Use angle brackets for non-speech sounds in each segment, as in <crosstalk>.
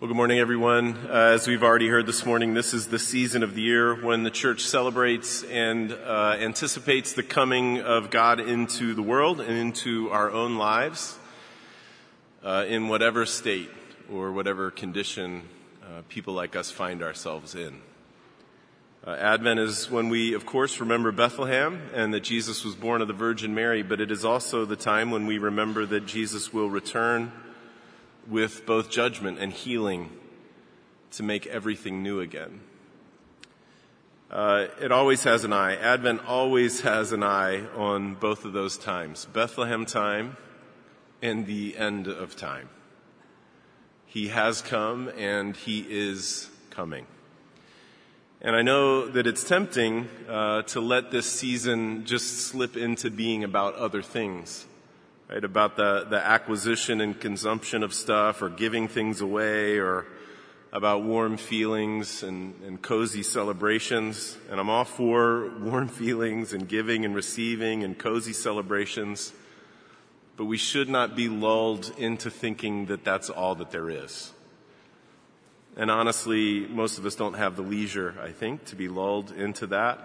Well, good morning, everyone. Uh, as we've already heard this morning, this is the season of the year when the church celebrates and uh, anticipates the coming of God into the world and into our own lives uh, in whatever state or whatever condition uh, people like us find ourselves in. Uh, Advent is when we, of course, remember Bethlehem and that Jesus was born of the Virgin Mary, but it is also the time when we remember that Jesus will return with both judgment and healing to make everything new again. Uh, it always has an eye. Advent always has an eye on both of those times Bethlehem time and the end of time. He has come and he is coming. And I know that it's tempting uh, to let this season just slip into being about other things right? About the, the acquisition and consumption of stuff or giving things away or about warm feelings and, and cozy celebrations. And I'm all for warm <laughs> feelings and giving and receiving and cozy celebrations. But we should not be lulled into thinking that that's all that there is. And honestly, most of us don't have the leisure, I think, to be lulled into that.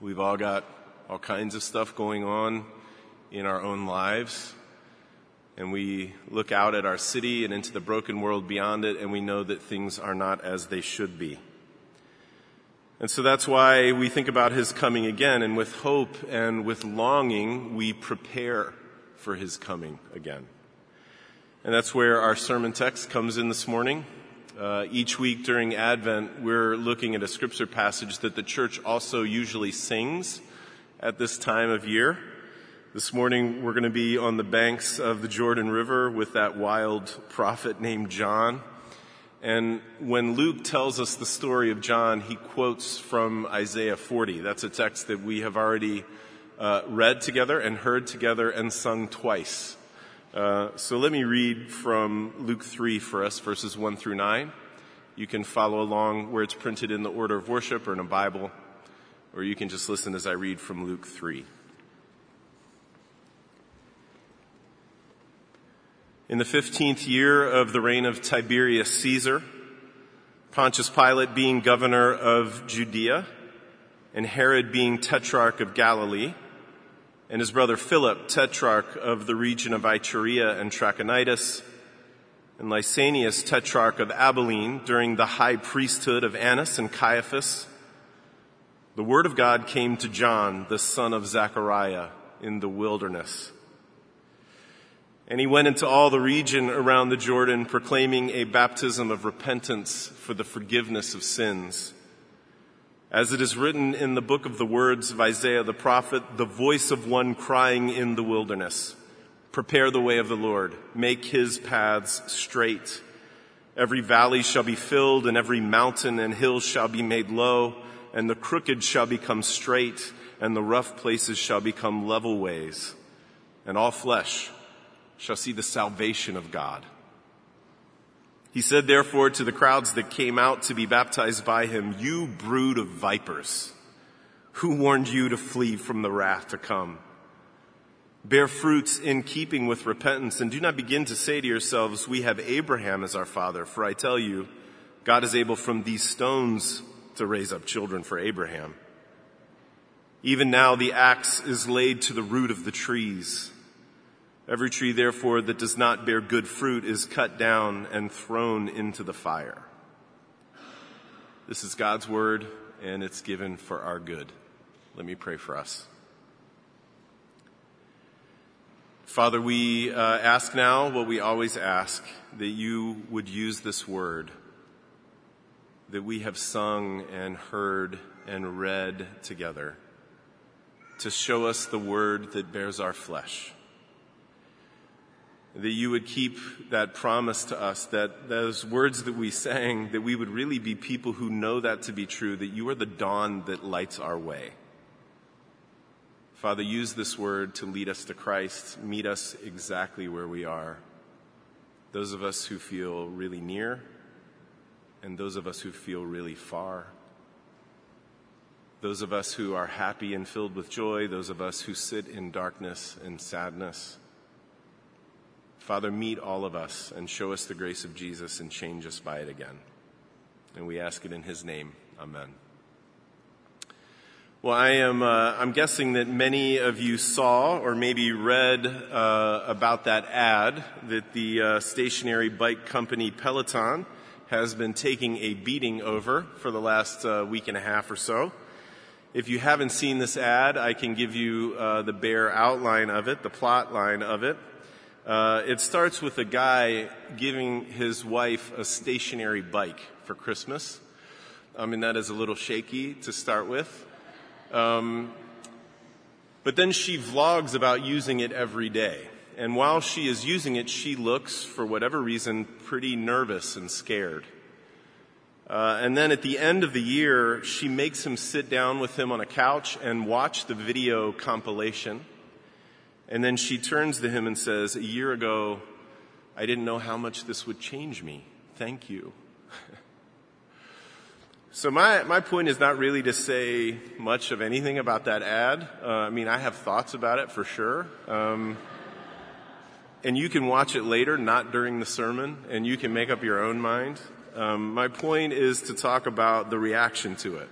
We've all got all kinds of stuff going on in our own lives. And we look out at our city and into the broken world beyond it, and we know that things are not as they should be. And so that's why we think about his coming again, and with hope and with longing, we prepare for his coming again. And that's where our sermon text comes in this morning. Uh, each week during Advent, we're looking at a scripture passage that the church also usually sings at this time of year. This morning we're going to be on the banks of the Jordan River with that wild prophet named John. And when Luke tells us the story of John, he quotes from Isaiah 40. That's a text that we have already uh, read together and heard together and sung twice. Uh, so let me read from Luke 3 for us, verses 1 through 9. You can follow along where it's printed in the order of worship or in a Bible, or you can just listen as I read from Luke 3. In the 15th year of the reign of Tiberius Caesar, Pontius Pilate being governor of Judea, and Herod being tetrarch of Galilee, and his brother Philip, tetrarch of the region of Iturea and Trachonitis, and Lysanias, tetrarch of Abilene, during the high priesthood of Annas and Caiaphas, the word of God came to John, the son of Zechariah, in the wilderness. And he went into all the region around the Jordan proclaiming a baptism of repentance for the forgiveness of sins. As it is written in the book of the words of Isaiah the prophet, the voice of one crying in the wilderness, prepare the way of the Lord, make his paths straight. Every valley shall be filled and every mountain and hill shall be made low and the crooked shall become straight and the rough places shall become level ways and all flesh shall see the salvation of God. He said therefore to the crowds that came out to be baptized by him, you brood of vipers, who warned you to flee from the wrath to come? Bear fruits in keeping with repentance and do not begin to say to yourselves, we have Abraham as our father, for I tell you, God is able from these stones to raise up children for Abraham. Even now the axe is laid to the root of the trees. Every tree, therefore, that does not bear good fruit is cut down and thrown into the fire. This is God's word, and it's given for our good. Let me pray for us. Father, we uh, ask now what we always ask that you would use this word that we have sung and heard and read together to show us the word that bears our flesh that you would keep that promise to us, that those words that we sang, that we would really be people who know that to be true, that you are the dawn that lights our way. Father, use this word to lead us to Christ, meet us exactly where we are. Those of us who feel really near, and those of us who feel really far. Those of us who are happy and filled with joy, those of us who sit in darkness and sadness Father, meet all of us and show us the grace of Jesus and change us by it again. And we ask it in his name. Amen. Well, I am, uh, I'm guessing that many of you saw or maybe read uh, about that ad that the uh, stationary bike company Peloton has been taking a beating over for the last uh, week and a half or so. If you haven't seen this ad, I can give you uh, the bare outline of it, the plot line of it. Uh, it starts with a guy giving his wife a stationary bike for Christmas. I mean, that is a little shaky to start with. Um, but then she vlogs about using it every day. And while she is using it, she looks, for whatever reason, pretty nervous and scared. Uh, and then at the end of the year, she makes him sit down with him on a couch and watch the video compilation. And then she turns to him and says, A year ago, I didn't know how much this would change me. Thank you. <laughs> So my, my point is not really to say much of anything about that ad. Uh, I mean, I have thoughts about it for sure. Um, and you can watch it later, not during the sermon, and you can make up your own mind. Um, my point is to talk about the reaction to it,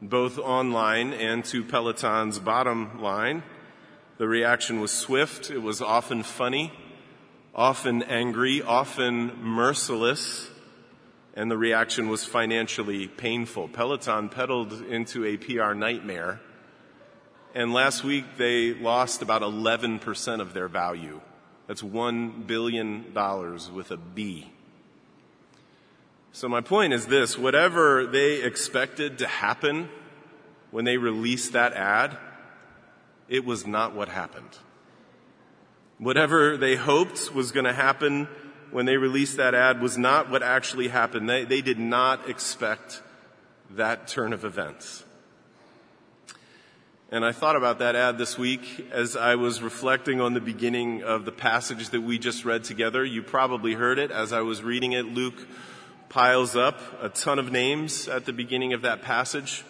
both online and to Peloton's bottom line. The reaction was swift. It was often funny, often angry, often merciless and the reaction was financially painful. Peloton pedaled into a PR nightmare, and last week they lost about 11% of their value. That's $1 billion with a B. So my point is this, whatever they expected to happen when they released that ad, it was not what happened. Whatever they hoped was going to happen when they released that ad was not what actually happened. They, they did not expect that turn of events. And I thought about that ad this week as I was reflecting on the beginning of the passage that we just read together. You probably heard it as I was reading it. Luke piles up a ton of names at the beginning of that passage.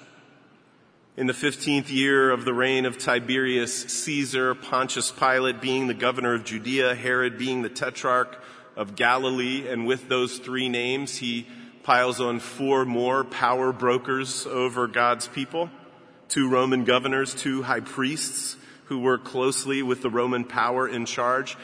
In the 15th year of the reign of Tiberius Caesar, Pontius Pilate being the governor of Judea, Herod being the tetrarch, of Galilee, and with those three names, he piles on four more power brokers over God's people two Roman governors, two high priests who work closely with the Roman power in charge.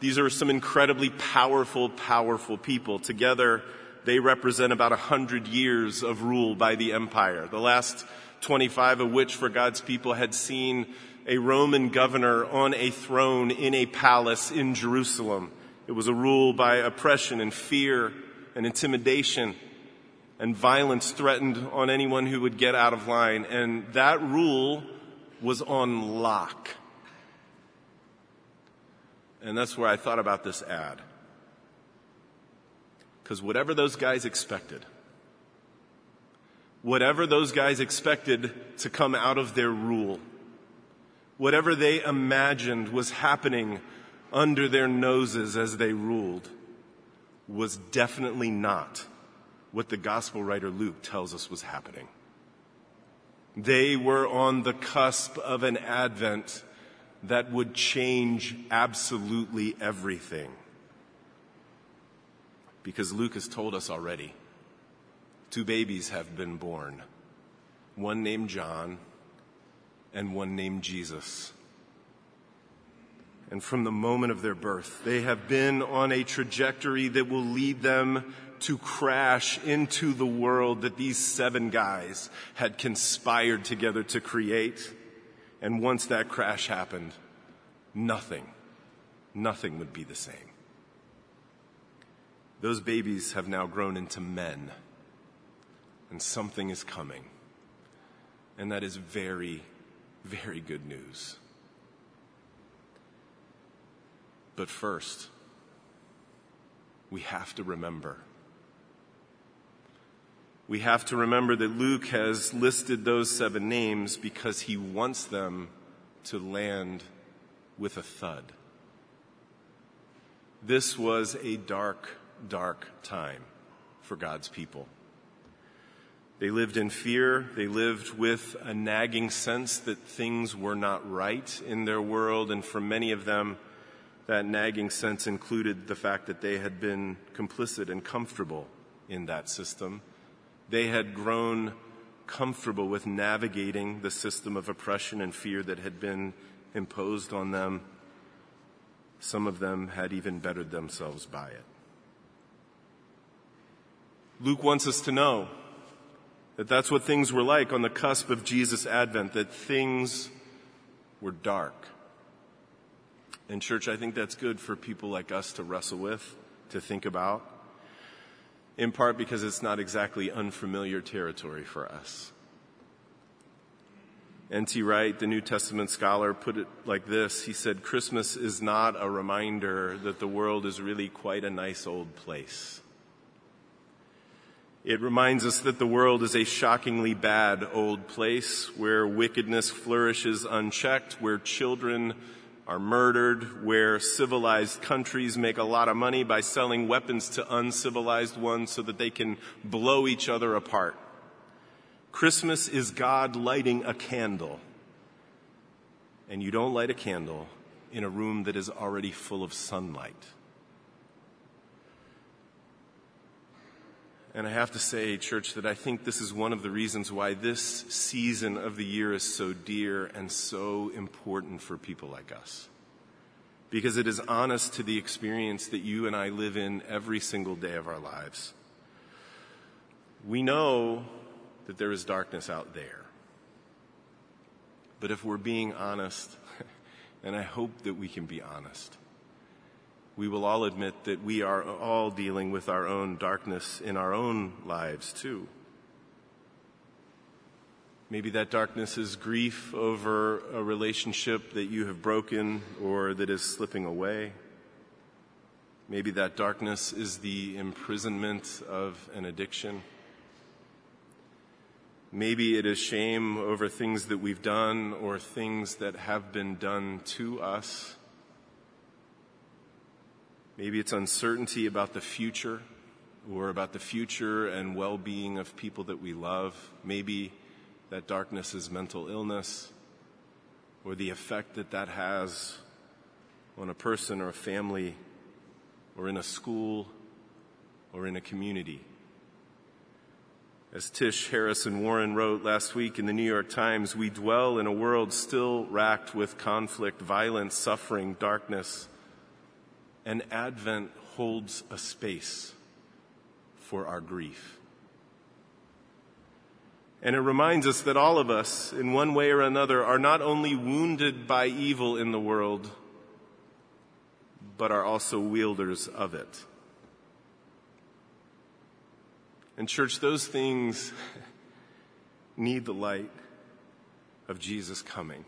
These are some incredibly powerful, powerful people. Together, they represent about a hundred years of rule by the empire. The last 25 of which for God's people had seen a Roman governor on a throne in a palace in Jerusalem. It was a rule by oppression and fear and intimidation and violence threatened on anyone who would get out of line. And that rule was on lock. And that's where I thought about this ad. Because whatever those guys expected, whatever those guys expected to come out of their rule, whatever they imagined was happening under their noses as they ruled was definitely not what the gospel writer Luke tells us was happening. They were on the cusp of an advent that would change absolutely everything. Because Luke has told us already two babies have been born one named John and one named Jesus and from the moment of their birth. They have been on a trajectory that will lead them to crash into the world that these seven guys had conspired together to create. And once that crash happened, nothing, nothing would be the same. Those babies have now grown into men, and something is coming. And that is very, very good news. But first, we have to remember. We have to remember that Luke has listed those seven names because he wants them to land with a thud. This was a dark, dark time for God's people. They lived in fear. They lived with a nagging sense that things were not right in their world. And for many of them, that nagging sense included the fact that they had been complicit and comfortable in that system. They had grown comfortable with navigating the system of oppression and fear that had been imposed on them. Some of them had even bettered themselves by it. Luke wants us to know that that's what things were like on the cusp of Jesus' advent, that things were dark. And, church, I think that's good for people like us to wrestle with, to think about, in part because it's not exactly unfamiliar territory for us. N.T. Wright, the New Testament scholar, put it like this He said, Christmas is not a reminder that the world is really quite a nice old place. It reminds us that the world is a shockingly bad old place where wickedness flourishes unchecked, where children are murdered, where civilized countries make a lot of money by selling weapons to uncivilized ones so that they can blow each other apart. Christmas is God lighting a candle. And you don't light a candle in a room that is already full of sunlight. And I have to say, church, that I think this is one of the reasons why this season of the year is so dear and so important for people like us. Because it is honest to the experience that you and I live in every single day of our lives. We know that there is darkness out there. But if we're being honest, <laughs> and I hope that we can be honest, we will all admit that we are all dealing with our own darkness in our own lives, too. Maybe that darkness is grief over a relationship that you have broken or that is slipping away. Maybe that darkness is the imprisonment of an addiction. Maybe it is shame over things that we've done or things that have been done to us. Maybe it's uncertainty about the future or about the future and well being of people that we love. Maybe that darkness is mental illness or the effect that that has on a person or a family or in a school or in a community. As Tish Harrison Warren wrote last week in the New York Times, we dwell in a world still racked with conflict, violence, suffering, darkness and Advent holds a space for our grief. And it reminds us that all of us, in one way or another, are not only wounded by evil in the world, but are also wielders of it. And, church, those things <laughs> need the light of Jesus coming.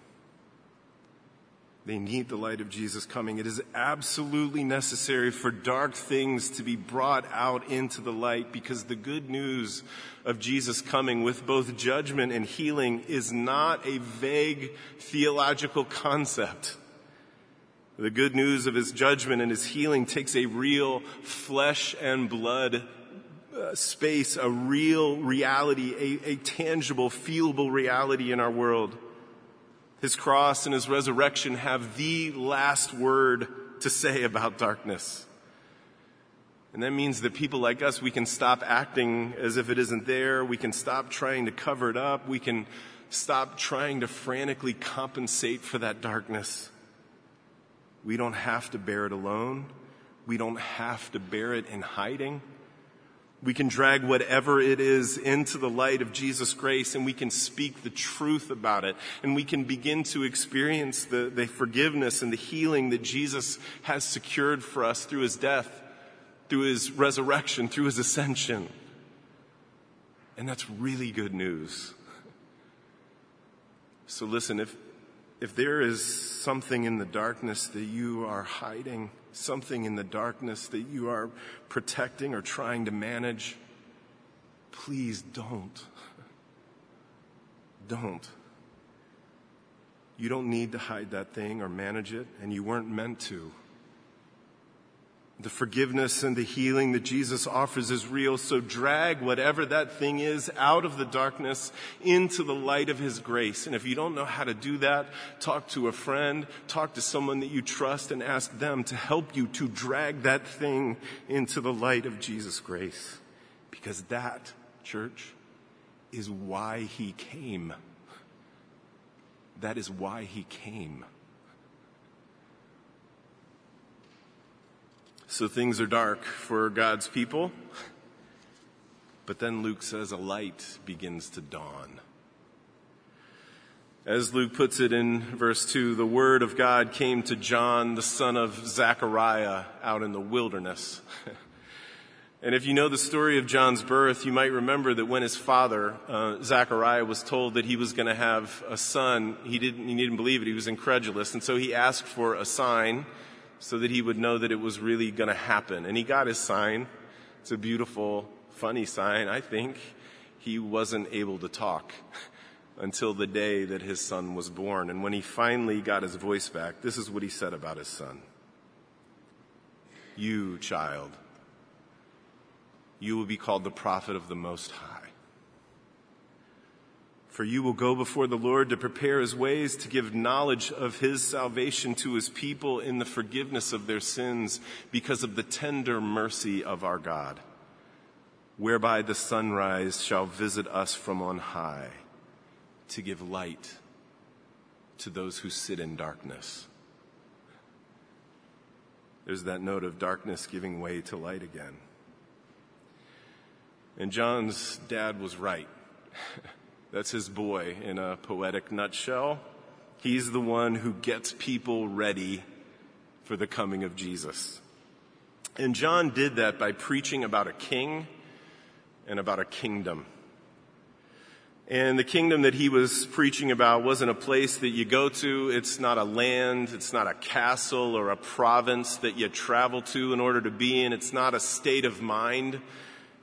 They need the light of Jesus coming. It is absolutely necessary for dark things to be brought out into the light because the good news of Jesus coming with both judgment and healing is not a vague theological concept. The good news of his judgment and his healing takes a real flesh and blood uh, space, a real reality, a, a tangible, feelable reality in our world. His cross and his resurrection have the last word to say about darkness. And that means that people like us, we can stop acting as if it isn't there. We can stop trying to cover it up. We can stop trying to frantically compensate for that darkness. We don't have to bear it alone. We don't have to bear it in hiding. We can drag whatever it is into the light of Jesus' grace and we can speak the truth about it. And we can begin to experience the, the forgiveness and the healing that Jesus has secured for us through his death, through his resurrection, through his ascension. And that's really good news. So listen, if, if there is something in the darkness that you are hiding, something in the darkness that you are protecting or trying to manage, please don't. <laughs> Don't. You don't need to hide that thing or manage it, and you weren't meant to. The forgiveness and the healing that Jesus offers is real. So drag whatever that thing is out of the darkness into the light of His grace. And if you don't know how to do that, talk to a friend, talk to someone that you trust and ask them to help you to drag that thing into the light of Jesus' grace. Because that, church, is why He came. That is why He came. So things are dark for God's people. But then Luke says a light begins to dawn. As Luke puts it in verse 2, the word of God came to John, the son of Zechariah, out in the wilderness. <laughs> and if you know the story of John's birth, you might remember that when his father, uh, Zechariah, was told that he was going to have a son, he didn't, he didn't believe it. He was incredulous. And so he asked for a sign so that he would know that it was really going to happen. And he got his sign. It's a beautiful, funny sign, I think. He wasn't able to talk <laughs> until the day that his son was born. And when he finally got his voice back, this is what he said about his son. You, child, you will be called the prophet of the Most High. For you will go before the Lord to prepare his ways, to give knowledge of his salvation to his people in the forgiveness of their sins because of the tender mercy of our God, whereby the sunrise shall visit us from on high to give light to those who sit in darkness. There's that note of darkness giving way to light again. And John's dad was right. <laughs> That's his boy in a poetic nutshell. He's the one who gets people ready for the coming of Jesus. And John did that by preaching about a king and about a kingdom. And the kingdom that he was preaching about wasn't a place that you go to. It's not a land. It's not a castle or a province that you travel to in order to be in. It's not a state of mind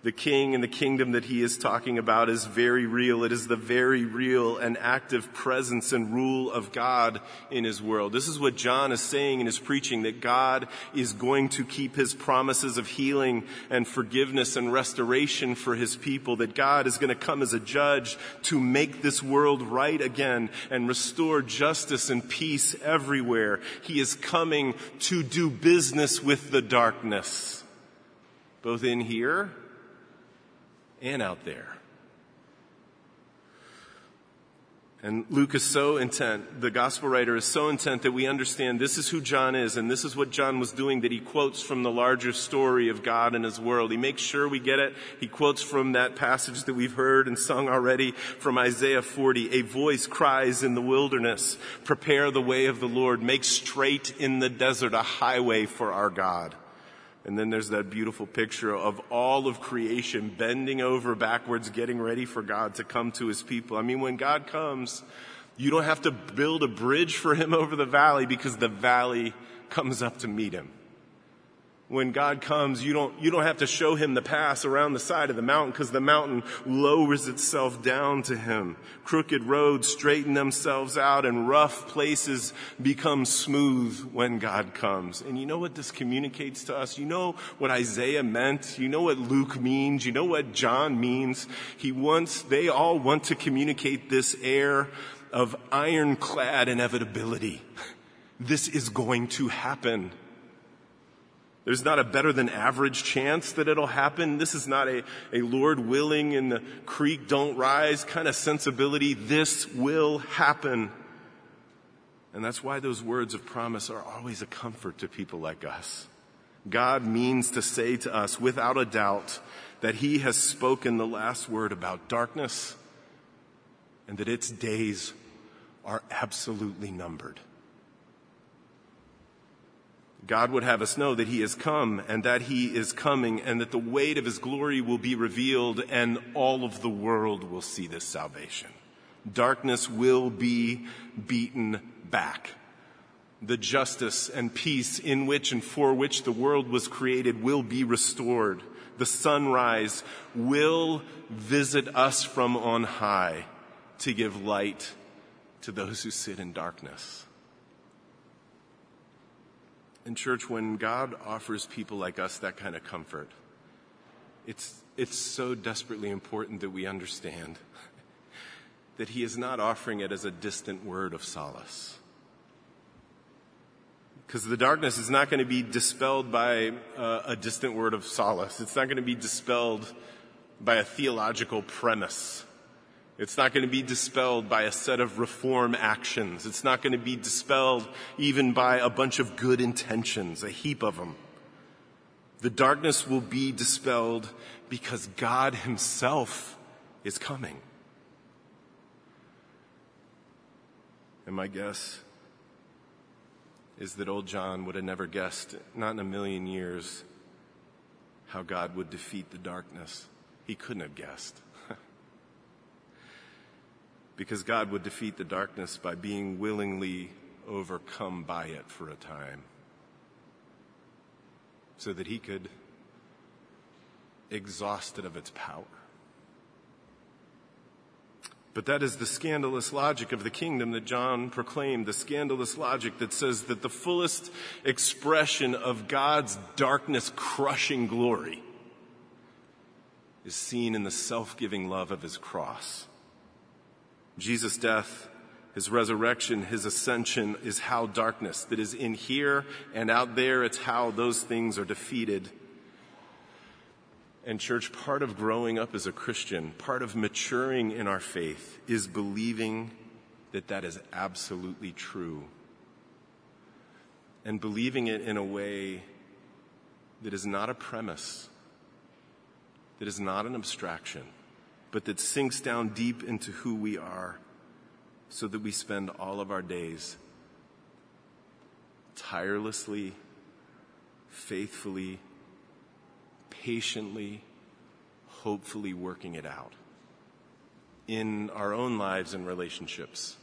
the king and the kingdom that he is talking about is very real. It is the very real and active presence and rule of God in his world. This is what John is saying in his preaching, that God is going to keep his promises of healing and forgiveness and restoration for his people, that God is going to come as a judge to make this world right again and restore justice and peace everywhere. He is coming to do business with the darkness, both in here and out there. And Luke is so intent, the gospel writer is so intent that we understand this is who John is and this is what John was doing that he quotes from the larger story of God and his world. He makes sure we get it. He quotes from that passage that we've heard and sung already from Isaiah 40. A voice cries in the wilderness, prepare the way of the Lord, make straight in the desert a highway for our God. And then there's that beautiful picture of all of creation bending over backwards, getting ready for God to come to his people. I mean, when God comes, you don't have to build a bridge for him <laughs> over the valley because the valley comes up to meet him when God comes, you don't, you don't have to show him the pass around the side of the mountain because the mountain lowers itself down to him. Crooked roads straighten themselves out and rough places become smooth when God comes. And you know what this communicates to us? You know what Isaiah meant? You know what Luke means? You know what John means? He wants, they all want to communicate this air of ironclad inevitability. <laughs> This is going to happen. There's not a better than average chance that it'll happen. This is not a, a Lord willing and the creek don't rise kind of sensibility. This will happen. And that's why those words of promise are always a comfort to people like us. God means to say to us without a doubt that He has spoken the last word about darkness and that its days are absolutely numbered. God would have us know that He has come and that He is coming and that the weight of His glory will be revealed and all of the world will see this salvation. Darkness will be beaten back. The justice and peace in which and for which the world was created will be restored. The sunrise will visit us from on high to give light to those who sit in darkness. And, church, when God offers people like us that kind of comfort, it's, it's so desperately important that we understand <laughs> that He is not offering it as a distant word of solace. Because the darkness is not going to be dispelled by uh, a distant word of solace. It's not going to be dispelled by a theological premise. It's not going to be dispelled by a set of reform actions. It's not going to be dispelled even by a bunch of good intentions, a heap of them. The darkness will be dispelled because God Himself is coming. And my guess is that old John would have never guessed, not in a million years, how God would defeat the darkness. He couldn't have guessed because God would defeat the darkness by being willingly overcome by it for a time so that he could exhaust it of its power. But that is the scandalous logic of the kingdom that John proclaimed, the scandalous logic that says that the fullest expression of God's darkness crushing glory is seen in the self giving love of his cross. Jesus' death, his resurrection, his ascension is how darkness that is in here and out there, it's how those things are defeated. And, church, part of growing up as a Christian, part of maturing in our faith, is believing that that is absolutely true. And believing it in a way that is not a premise, that is not an abstraction but that sinks down deep into who we are so that we spend all of our days tirelessly, faithfully, patiently, hopefully working it out in our own lives and relationships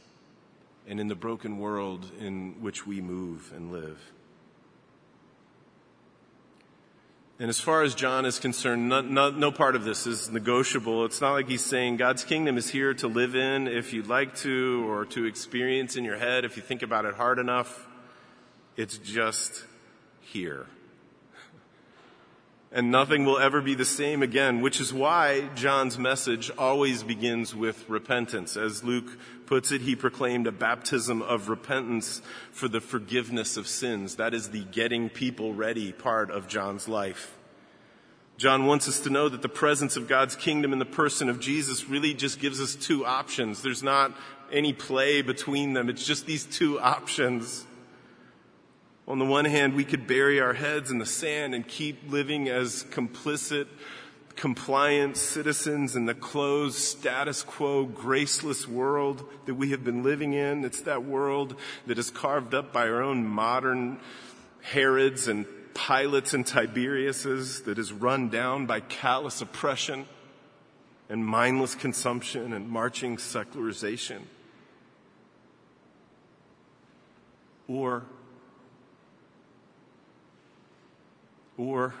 and in the broken world in which we move and live. And as far as John is concerned, no, no, no, part of this is negotiable. It's not like he's saying God's kingdom is here to live in if you'd like to or to experience in your head if you think about it hard enough. It's just here. And nothing will ever be the same again, which is why John's message always begins with repentance. As Luke puts it, he proclaimed a baptism of repentance for the forgiveness of sins. That is the getting people ready part of John's life. John wants us to know that the presence of God's kingdom in the person of Jesus really just gives us two options. There's not any play between them. It's just these two options. On the one hand, we could bury our heads in the sand and keep living as complicit compliant citizens in the closed, status quo, graceless world that we have been living in. It's that world that is carved up by our own modern Herods and Pilates and Tiberiuses, that is run down by callous oppression and mindless consumption and marching secularization. Or, or,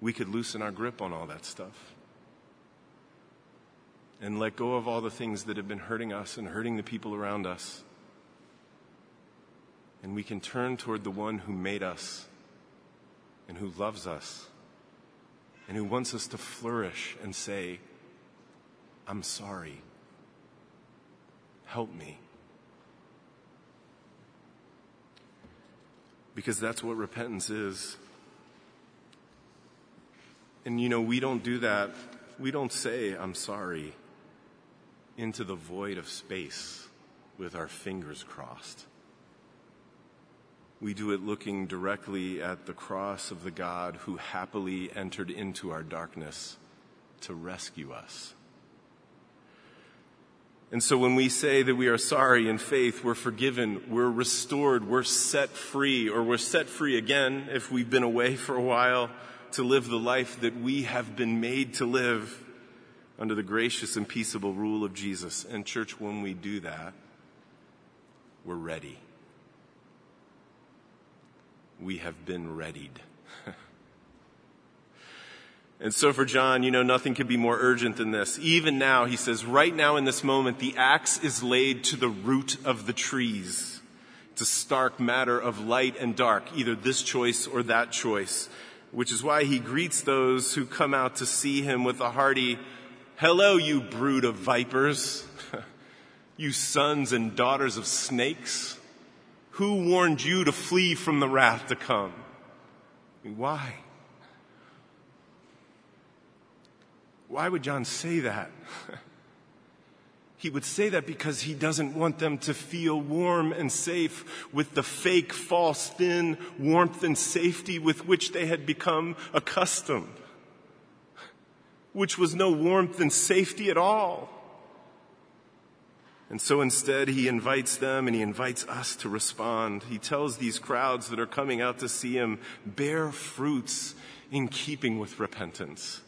we could loosen our grip on all that stuff and let go of all the things that have been hurting us and hurting the people around us. And we can turn toward the one who made us and who loves us and who wants us to flourish and say, I'm sorry. Help me. Because that's what repentance is. And you know, we don't do that. We don't say, I'm sorry, into the void of space with our fingers crossed. We do it looking directly at the cross of the God who happily entered into our darkness to rescue us. And so when we say that we are sorry in faith, we're forgiven, we're restored, we're set free, or we're set free again if we've been away <laughs> for a while to live the life that we have been made to live under the gracious and peaceable rule of Jesus. And, church, when we do that, we're ready. We have been readied. <laughs> and so for John, you know, nothing could be more urgent than this. Even now, he says, right now in this moment, the axe is laid to the root of the trees. It's a stark matter of light and dark, either this choice or that choice, which is why he greets those who come out to see him with a hearty, Hello, you brood of vipers, <laughs> you sons and daughters of snakes. Who warned you to flee from the wrath to come? Why? Why would John say that? <laughs> He would say that because he doesn't want them to feel warm and safe with the fake, false, thin warmth and safety with which they had become accustomed, which was no warmth and safety at all. And so instead, he invites them and he invites us to respond. He tells these crowds that are coming out to see him bear fruits in keeping with repentance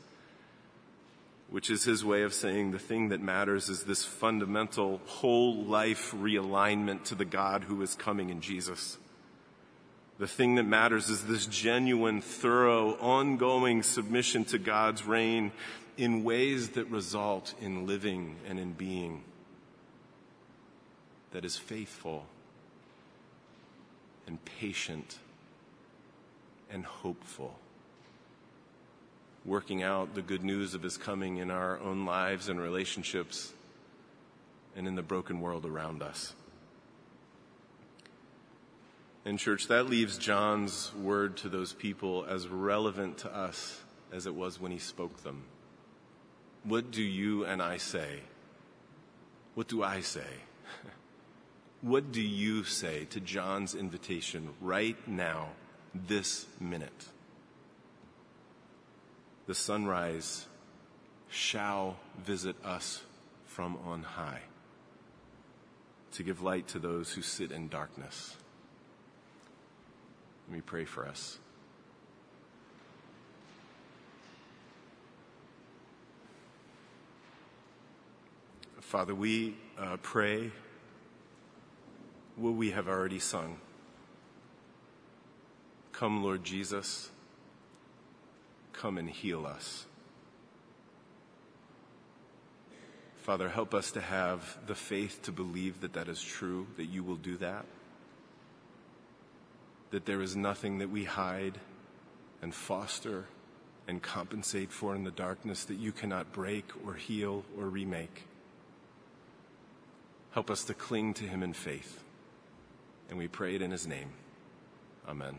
which is his way of saying the thing that matters is this fundamental whole life realignment to the God who is coming in Jesus. The thing that matters is this genuine, thorough, ongoing submission to God's reign in ways that result in living and in being that is faithful and patient and hopeful working out the good news of his coming in our own lives and relationships and in the broken world around us. In church, that leaves John's word to those people as relevant to us as it was when he spoke them. What do you and I say? What do I say? <laughs> what do you say to John's invitation right now, this minute? The sunrise shall visit us from on high to give light to those who sit in darkness. Let me pray for us. Father, we uh, pray what we have already sung. Come, Lord Jesus come and heal us. Father, help us to have the faith to believe that that is true, that you will do that, that there is nothing that we hide and foster and compensate for in the darkness that you cannot break or heal or remake. Help us to cling to him in faith. And we pray it in his name. Amen.